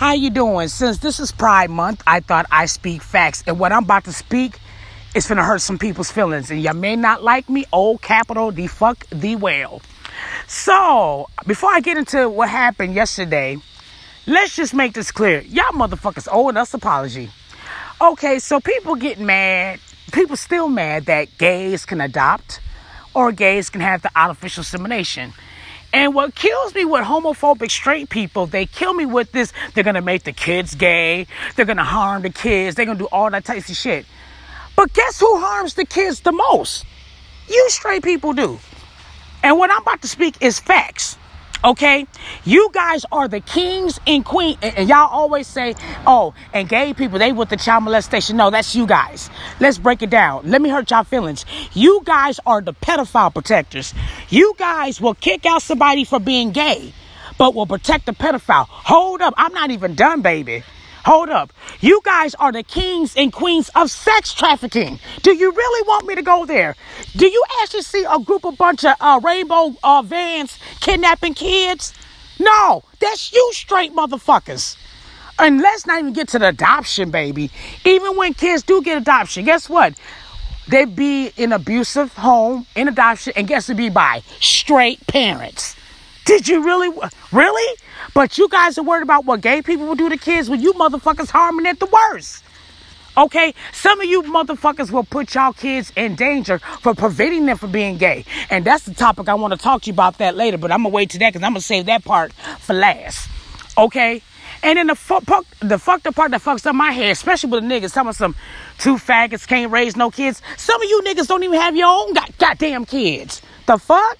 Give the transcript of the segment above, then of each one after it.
How you doing? Since this is Pride Month, I thought I speak facts. And what I'm about to speak is gonna hurt some people's feelings. And you may not like me, old capital the fuck the whale. So, before I get into what happened yesterday, let's just make this clear. Y'all motherfuckers owing us apology. Okay, so people get mad. People still mad that gays can adopt or gays can have the artificial insemination. And what kills me with homophobic straight people, they kill me with this. They're gonna make the kids gay. They're gonna harm the kids. They're gonna do all that types of shit. But guess who harms the kids the most? You straight people do. And what I'm about to speak is facts. Okay, you guys are the kings and queen, and, and, y'all always say, "Oh, and gay people they with the child molestation." No, that's you guys. Let's break it down. Let me hurt y'all feelings. You guys are the pedophile protectors. You guys will kick out somebody for being gay, but will protect the pedophile. Hold up, I'm not even done, baby. Hold up. You guys are the kings and queens of sex trafficking. Do you really want me to go there? Do you actually see a group of bunch of uh, rainbow uh, vans kidnapping kids? No, that's you straight motherfuckers. And let's not even get to the adoption, baby. Even when kids do get adoption, guess what? They'd be in abusive home, in adoption, and guess to be by straight parents. Did you really? Really? But you guys are worried about what gay people will do to kids when you motherfuckers harming it the worst. Okay, some of you motherfuckers will put y'all kids in danger for preventing them from being gay. And that's the topic I want to talk to you about that later, but I'm gonna wait to that because I'm gonna save that part for last. Okay? And then the fuck, the fucked up part that fucks up my head, especially with the niggas, some of some two faggots can't raise no kids. Some of you niggas don't even have your own god, goddamn kids. The fuck?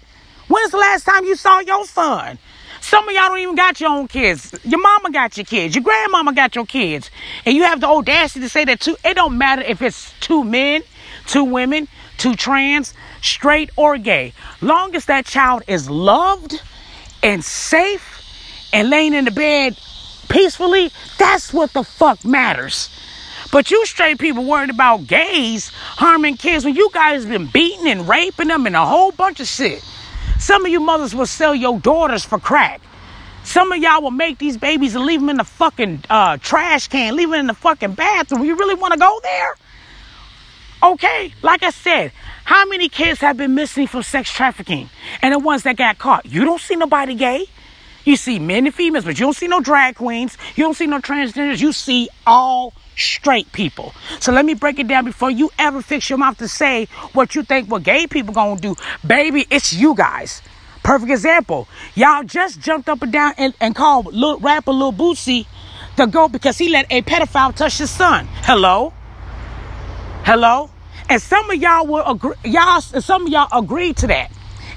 When's the last time you saw your son? Some of y'all don't even got your own kids. Your mama got your kids. Your grandmama got your kids. And you have the audacity to say that two, it don't matter if it's two men, two women, two trans, straight or gay. Long as that child is loved and safe and laying in the bed peacefully, that's what the fuck matters. But you straight people worried about gays harming kids when you guys been beating and raping them and a whole bunch of shit. Some of you mothers will sell your daughters for crack. Some of y'all will make these babies and leave them in the fucking uh, trash can, leave them in the fucking bathroom. You really want to go there? Okay, like I said, how many kids have been missing from sex trafficking? And the ones that got caught, you don't see nobody gay. You see men and females, but you don't see no drag queens. You don't see no transgenders. You see all straight people. So let me break it down before you ever fix your mouth to say what you think what gay people gonna do. Baby, it's you guys. Perfect example. Y'all just jumped up and down and, and called little rapper Lil Boosie the goat because he let a pedophile touch his son. Hello? Hello? And some of y'all will agree, y'all, some of y'all agreed to that.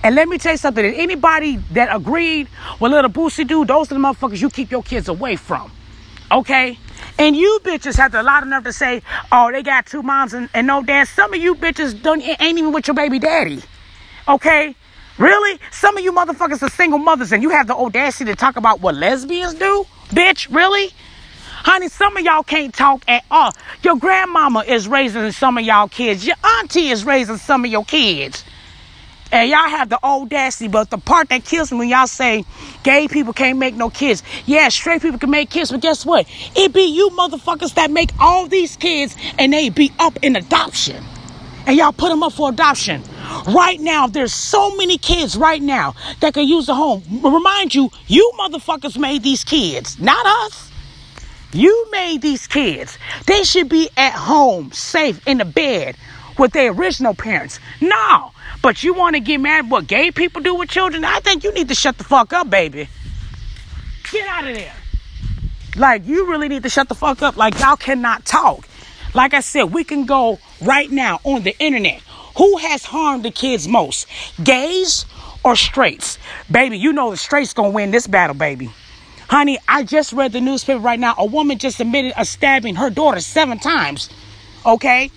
And let me tell you something. Anybody that agreed with Lil Boosie do, those are the motherfuckers you keep your kids away from. Okay? And you bitches have a lot nerve to say, oh, they got two moms and, and no dad. Some of you bitches don't ain't even with your baby daddy. Okay? Really? Some of you motherfuckers are single mothers and you have the audacity to talk about what lesbians do? Bitch, really? Honey, some of y'all can't talk at all. Your grandmama is raising some of y'all kids. Your auntie is raising some of your kids. And y'all have the audacity, but the part that kills me when y'all say gay people can't make no kids. Yeah, straight people can make kids, but guess what? It be you motherfuckers that make all these kids and they be up in adoption. And y'all put them up for adoption. Right now, there's so many kids right now that can use a home. Remind you, you motherfuckers made these kids, not us. You made these kids. They should be at home, safe in the bed with their original parents. No. But you want to get mad what gay people do with children? I think you need to shut the fuck up, baby. Get out of there. Like, you really need to shut the fuck up. Like, y'all cannot talk. Like I said, we can go right now on the internet. Who has harmed the kids most? Gays or straights? Baby, you know the straights gonna win this battle, baby. Honey, I just read the newspaper right now. A woman just admitted a stabbing her daughter seven times. Okay?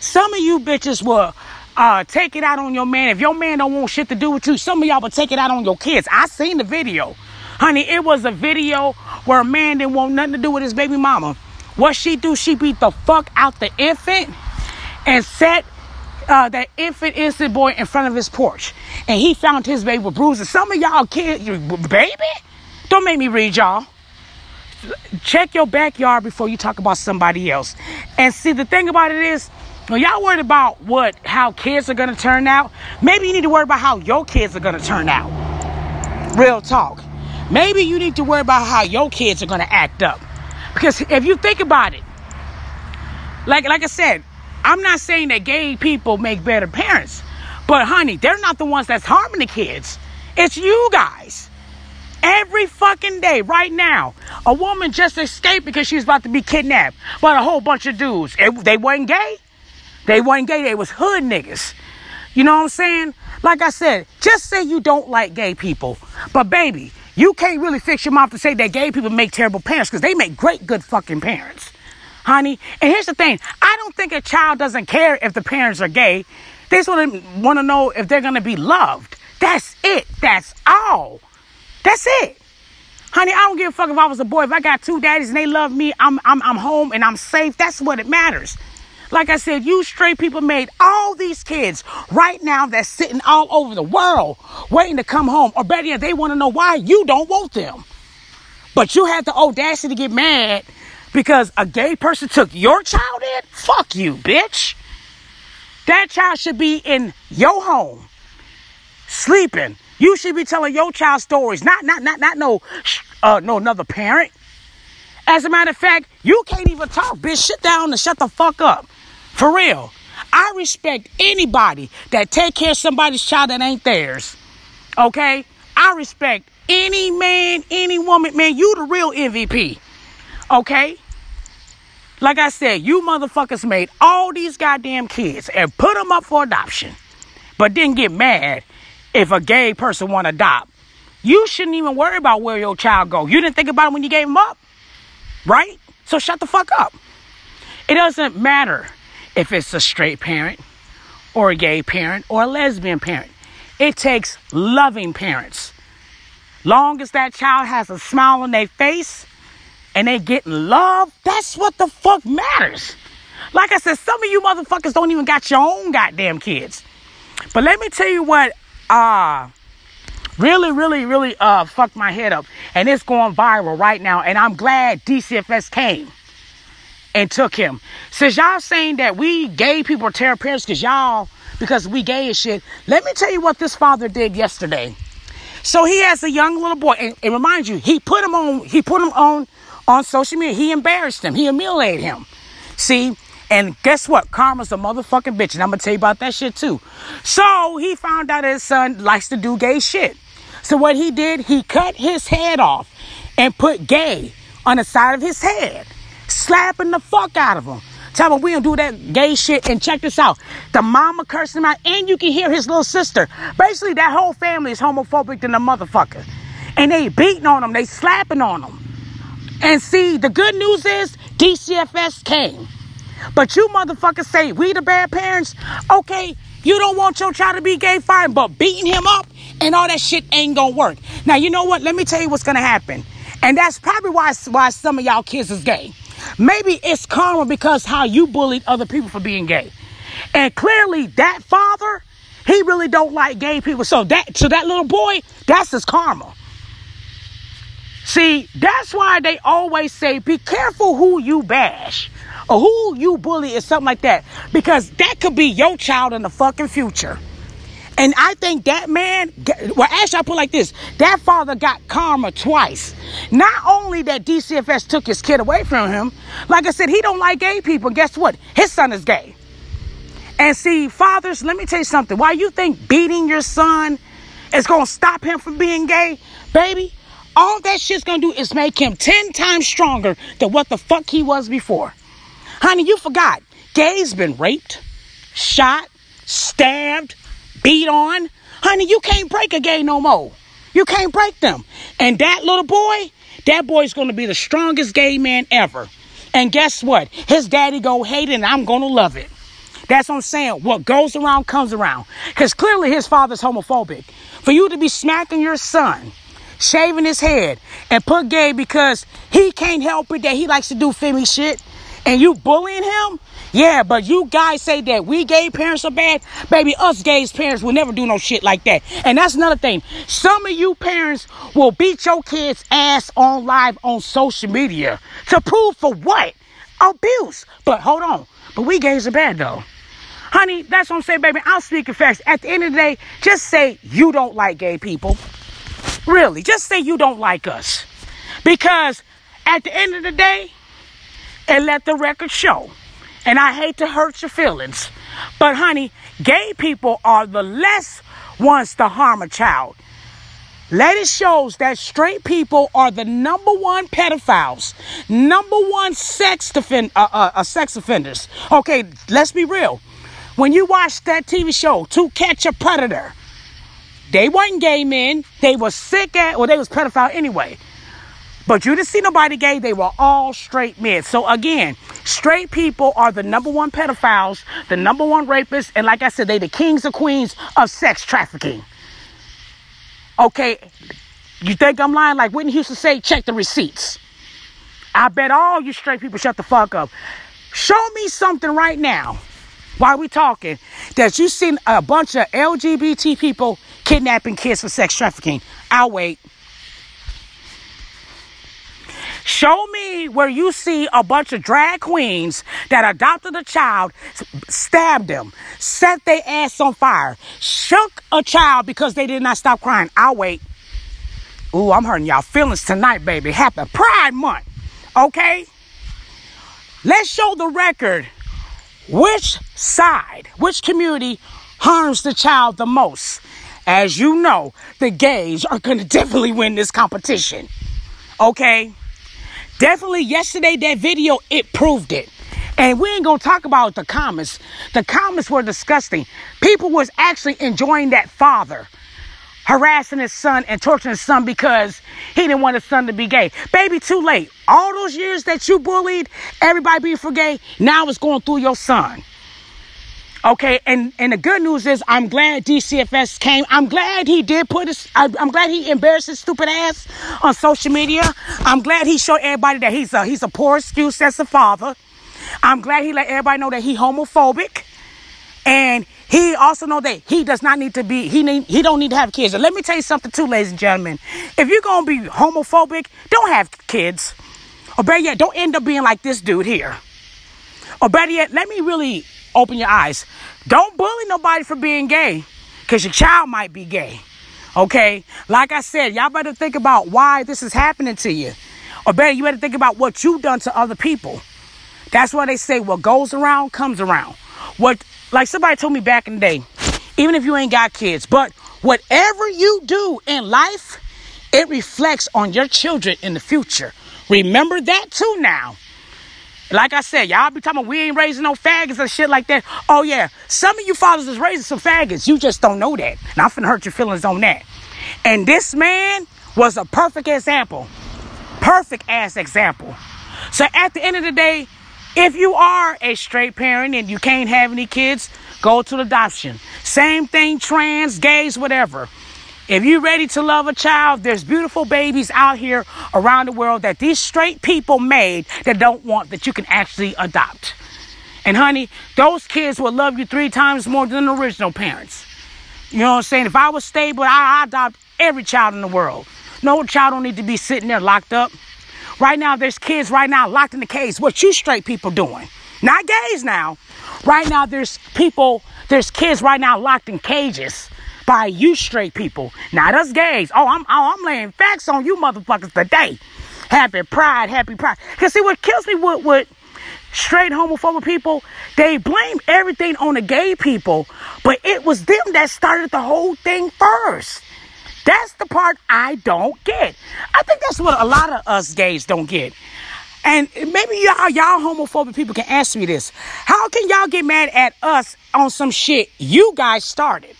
Some of you bitches will uh, take it out on your man. If your man don't want shit to do with you, some of y'all will take it out on your kids. I seen the video. Honey, it was a video where a man didn't want nothing to do with his baby mama. What she do, she beat the fuck out the infant and set uh, that infant innocent boy in front of his porch. And he found his baby with bruises. Some of y'all kids, baby, don't make me read y'all. check your backyard before you talk about somebody else. And see, the thing about it is, when y'all worried about what how kids are gonna turn out, maybe you need to worry about how your kids are gonna turn out. Real talk. Maybe you need to worry about how your kids are gonna act up. Because if you think about it, like like I said, I'm not saying that gay people make better parents, but honey, they're not the ones that's harming the kids. It's you guys. Every fucking day, right now, a woman just escaped because she was about to be kidnapped by a whole bunch of dudes. It, they weren't gay. They wasn't gay. They was hood niggas. You know what I'm saying? Like I said, just say you don't like gay people. But baby, you can't really fix your mouth to say that gay people make terrible parents because they make great, good fucking parents. Honey, and here's the thing I don't think a child doesn't care if the parents are gay. They just want to know if they're going to be loved. That's it. That's all. That's it. Honey, I don't give a fuck if I was a boy. If I got two daddies and they love me, I'm, I'm, I'm home and I'm safe. That's what it matters. Like I said, you straight people made all these kids right now that's sitting all over the world waiting to come home. Or better yet, they want to know why you don't want them. But you had the audacity to get mad because a gay person took your child in? Fuck you, bitch. That child should be in your home, sleeping. You should be telling your child stories, not not not not no uh no another parent. As a matter of fact, you can't even talk, bitch. Sit down and shut the fuck up. For real. I respect anybody that take care of somebody's child that ain't theirs. Okay? I respect any man, any woman. Man, you the real MVP. Okay? Like I said, you motherfuckers made all these goddamn kids and put them up for adoption, but didn't get mad if a gay person want to adopt. You shouldn't even worry about where your child go. You didn't think about it when you gave him up, right? So shut the fuck up. It doesn't matter if it's a straight parent or a gay parent or a lesbian parent. It takes loving parents. Long as that child has a smile on their face and they getting love, that's what the fuck matters. Like I said, some of you motherfuckers don't even got your own goddamn kids. But let me tell you what uh really, really, really uh fucked my head up. And it's going viral right now. And I'm glad DCFS came and took him. Since y'all saying that we gay people are terrible parents because y'all, because we gay and shit, let me tell you what this father did yesterday. So he has a young little boy, and, and remind you, he put him on, he put him on on social media. He embarrassed him. He humiliated him. See, and guess what? Karma's a motherfucking bitch, and I'm gonna tell you about that shit too. So he found out his son likes to do gay shit. So what he did, he cut his head off and put gay on the side of his head slapping the fuck out of him. Tell him we don't do that gay shit. And check this out. The mama cursing him out, and you can hear his little sister. Basically, that whole family is homophobic than the motherfucker. And they beating on him, they slapping on him. And see, the good news is DCFS came. But you motherfuckers say we the bad parents. Okay, you don't want your child to be gay, fine, but beating him up and all that shit ain't gonna work. Now you know what? Let me tell you what's gonna happen. And that's probably why why some of y'all kids is gay. Maybe it's karma because how you bullied other people for being gay. And clearly that father, he really don't like gay people. So that to that little boy, that's his karma. See, that's why they always say be careful who you bash or who you bully or something like that. Because that could be your child in the fucking future. And I think that man, well, actually, I put like this that father got karma twice. Not only that DCFS took his kid away from him, like I said, he don't like gay people. Guess what? His son is gay. And see, fathers, let me tell you something. Why you think beating your son is going to stop him from being gay? Baby, all that shit's going to do is make him 10 times stronger than what the fuck he was before. Honey, you forgot. Gay's been raped, shot, stabbed, beat on. Honey, you can't break a gay no more. You can't break them. And that little boy, that boy's to be the strongest gay man ever. And guess what? His daddy go hate it and I'm to love it. That's what I'm saying. What goes around comes around. Because clearly his father's homophobic. For you to be smacking your son, shaving his head, and put gay because he can't help it that he likes to do femmy shit, and you bullying him, Yeah, but you guys say that we gay parents are bad. Baby, us gays parents will never do no shit like that. And that's another thing. Some of you parents will beat your kids' ass on live on social media to prove for what? Abuse. But hold on. But we gays are bad though. Honey, that's what I'm saying, baby. I'm speaking facts. At the end of the day, just say you don't like gay people. Really, just say you don't like us. Because at the end of the day, and let the record show. And I hate to hurt your feelings, but honey, gay people are the less ones to harm a child. Let it shows that straight people are the number one pedophiles, number one sex defend, uh, uh, uh, sex offenders. Okay, let's be real. When you watch that TV show, To Catch a Predator, they weren't gay men. They were sick at, or they was pedophile anyway. But you didn't see nobody gay. They were all straight men. So again, straight people are the number one pedophiles, the number one rapists, and like I said, they the kings and queens of sex trafficking. Okay, you think I'm lying? Like Whitney Houston say, check the receipts. I bet all you straight people shut the fuck up. Show me something right now while we talking that you seen a bunch of LGBT people kidnapping kids for sex trafficking. I'll wait. Show me where you see a bunch of drag queens that adopted a child, stabbed them, set their ass on fire, shook a child because they did not stop crying. I'll wait. Ooh, I'm hurting y'all feelings tonight, baby. Happy Pride Month. Okay? Let's show the record which side, which community harms the child the most. As you know, the gays are going to definitely win this competition. Okay? Definitely yesterday, that video, it proved it. And we ain't gonna talk about the comments. The comments were disgusting. People was actually enjoying that father harassing his son and torturing his son because he didn't want his son to be gay. Baby, too late. All those years that you bullied everybody being for gay, now it's going through your son. Okay, and and the good news is I'm glad DCFS came. I'm glad he did put his. I'm glad he embarrassed his stupid ass on social media. I'm glad he showed everybody that he's a he's a poor excuse as a father. I'm glad he let everybody know that he homophobic, and he also know that he does not need to be. He need he don't need to have kids. And let me tell you something too, ladies and gentlemen. If you're gonna be homophobic, don't have kids. Or better yet, don't end up being like this dude here. Or better yet, let me really open your eyes. Don't bully nobody for being gay because your child might be gay. Okay? Like I said, y'all better think about why this is happening to you. Or better, you better think about what you've done to other people. That's why they say what goes around comes around. What, like somebody told me back in the day, even if you ain't got kids, but whatever you do in life, it reflects on your children in the future. Remember that too now. Like I said, y'all be talking we ain't raising no faggots or shit like that. Oh yeah, some of you fathers is raising some faggots. You just don't know that. And I'm finna hurt your feelings on that. And this man was a perfect example. Perfect ass example. So at the end of the day, if you are a straight parent and you can't have any kids, go to adoption. Same thing, trans, gays, whatever. If you're ready to love a child, there's beautiful babies out here around the world that these straight people made that don't want that you can actually adopt. And honey, those kids will love you three times more than the original parents. You know what I'm saying? If I was stable, I adopt every child in the world. No child don't need to be sitting there locked up. Right now, there's kids right now locked in the cage. What you straight people doing? Not gays now. Right now, there's people, there's kids right now locked in cages by you straight people, not us gays. Oh, I'm oh, I'm laying facts on you motherfuckers today. Happy pride, happy pride. Cause see what kills me with with straight homophobic people, they blame everything on the gay people, but it was them that started the whole thing first. That's the part I don't get. I think that's what a lot of us gays don't get. And maybe y'all, y'all homophobic people can answer me this. How can y'all get mad at us on some shit you guys started?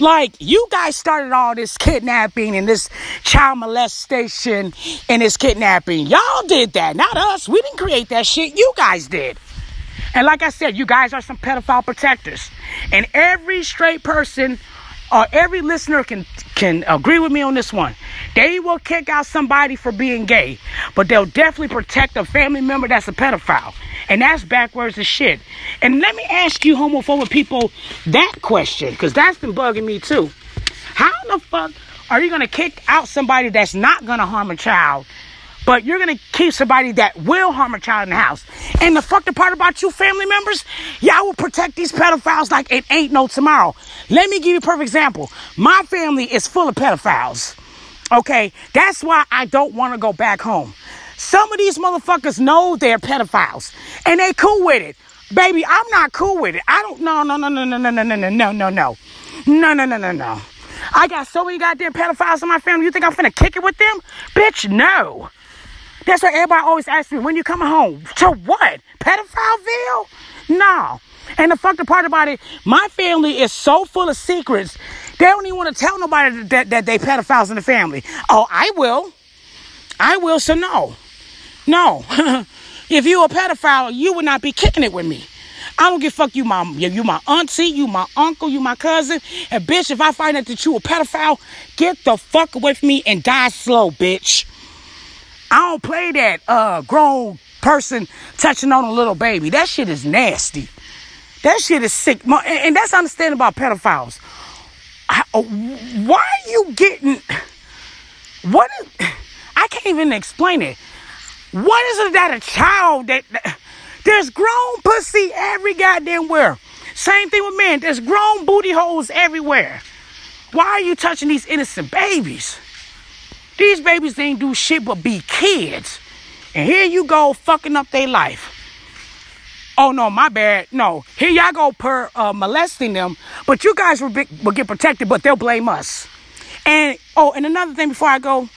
Like, you guys started all this kidnapping and this child molestation and this kidnapping. Y'all did that, not us. We didn't create that shit. You guys did. And like I said, you guys are some pedophile protectors. And every straight person or every listener can can agree with me on this one. They will kick out somebody for being gay, but they'll definitely protect a family member that's a pedophile. And that's backwards as shit. And let me ask you homophobic people that question, because that's been bugging me too. How the fuck are you gonna kick out somebody that's not gonna harm a child but you're gonna keep somebody that will harm a child in the house. And the fucked part about you family members, y'all will protect these pedophiles like it ain't no tomorrow. Let me give you a perfect example. My family is full of pedophiles. Okay, that's why I don't want to go back home. Some of these motherfuckers know they're pedophiles and they cool with it. Baby, I'm not cool with it. I don't no no no no no no no no no no no no no no no no no. I got so many goddamn pedophiles in my family. You think I'm finna kick it with them? Bitch, no. That's why everybody always asks me, when you coming home? To what? Pedophileville? No. And the fucked part about it, my family is so full of secrets, they don't even want to tell nobody that, that they pedophiles in the family. Oh, I will. I will, so no. No. if you a pedophile, you would not be kicking it with me. I don't give fuck you my you my auntie, you my uncle, you my cousin. And bitch, if I find out that you a pedophile, get the fuck away from me and die slow, bitch. I don't play that uh grown person touching on a little baby. That shit is nasty. That shit is sick. And that's understandable about pedophiles. Uh, why are you getting what is, I can't even explain it. What is it that a child that, that there's grown pussy every goddamn where? Same thing with men. There's grown booty holes everywhere. Why are you touching these innocent babies? These babies ain't do shit but be kids. And here you go fucking up their life. Oh no, my bad. No, here y'all go per uh, molesting them, but you guys will, be, will get protected, but they'll blame us. And oh, and another thing before I go,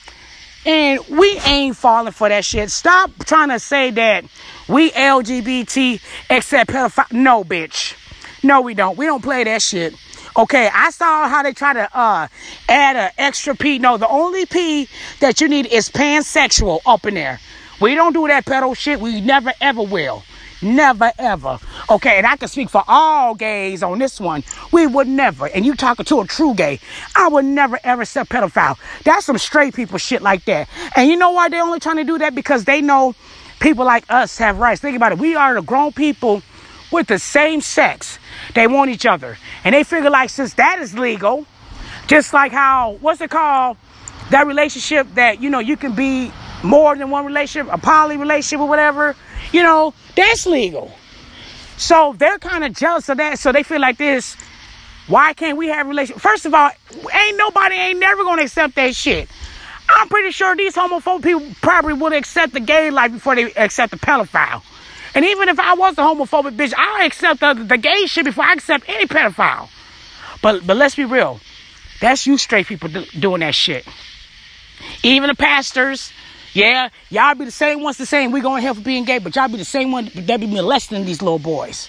and we ain't falling for that shit. Stop trying to say that we LGBT accept pedophile. No, bitch. No, we don't. We don't play that shit. Okay, I saw how they try to uh, add an extra P. No, the only P that you need is pansexual up in there. We don't do that pedo shit. We never ever will. Never ever. Okay, and I can speak for all gays on this one. We would never, and you talking to a true gay, I would never ever accept pedophile. That's some straight people shit like that. And you know why they only trying to do that? Because they know people like us have rights. Think about it. We are the grown people with the same sex. They want each other. And they figure like since that is legal, just like how what's it called? That relationship that, you know, you can be more than one relationship, a poly relationship or whatever, you know, that's legal. So they're kind of jealous of that. So they feel like this. Why can't we have relations? First of all, ain't nobody ain't never gonna accept that shit. I'm pretty sure these homophobic people probably would accept the gay life before they accept the pedophile. And even if I was a homophobic bitch, I accept the, the gay shit before I accept any pedophile. But but let's be real, that's you straight people do, doing that shit. Even the pastors, yeah, y'all be the same ones the same. We going to hell for being gay, but y'all be the same one that be molesting these little boys.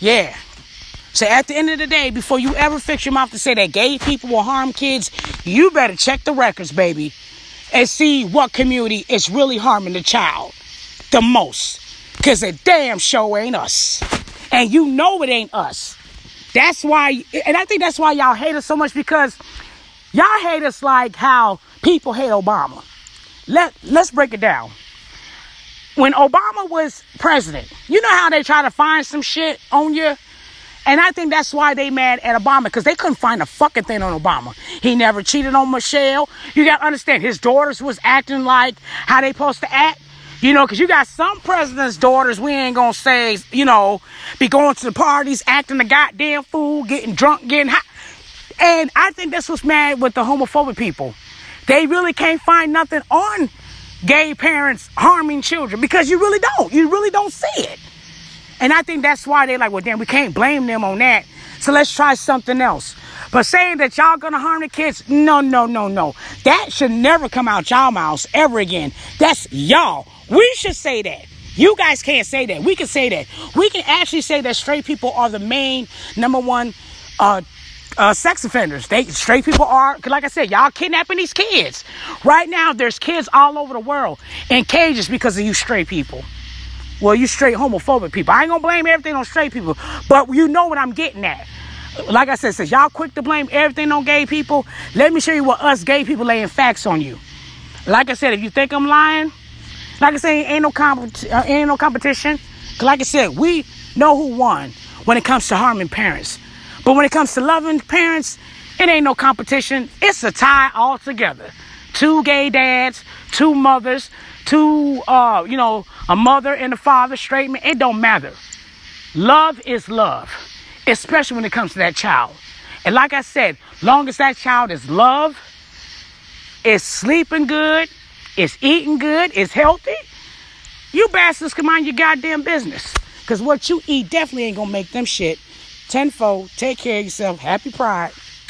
Yeah. So at the end of the day, before you ever fix your mouth to say that gay people will harm kids, you better check the records, baby, and see what community is really harming the child the most. Because the damn show ain't us. And you know it ain't us. That's why, and I think that's why y'all hate us so much because y'all hate us like how people hate Obama. Let, let's break it down. When Obama was president, you know how they try to find some shit on you? And I think that's why they mad at Obama because they couldn't find a fucking thing on Obama. He never cheated on Michelle. You got to understand, his daughters was acting like how they supposed to act. You know, because you got some president's daughters, we ain't gonna say, you know, be going to the parties, acting the goddamn fool, getting drunk, getting hot. And I think that's what's mad with the homophobic people. They really can't find nothing on gay parents harming children because you really don't. You really don't see it. And I think that's why they're like, well, damn, we can't blame them on that. So let's try something else. But saying that y'all gonna harm the kids, no, no, no, no. That should never come out y'all mouths ever again. That's y'all. We should say that. You guys can't say that. We can say that. We can actually say that straight people are the main number one uh, uh, sex offenders. They straight people are, like I said, y'all kidnapping these kids. Right now, there's kids all over the world in cages because of you straight people. Well, you straight homophobic people. I ain't gonna blame everything on straight people, but you know what I'm getting at. like I said, since y'all quick to blame everything on gay people, let me show you what us gay people laying facts on you. Like I said, if you think I'm lying, like I say, ain't no comp- uh, ain't no competition. Like I said, we know who won when it comes to harming parents. But when it comes to loving parents, it ain't no competition. It's a tie altogether. Two gay dads, two mothers, two uh, you know, a mother and a father, straight man. It don't matter. Love is love, especially when it comes to that child. And like I said, long as that child is loved, is sleeping good, is eating good, is healthy, you bastards can mind your goddamn business. Because what you eat definitely ain't going to make them shit. Tenfold, take care of yourself. Happy Pride.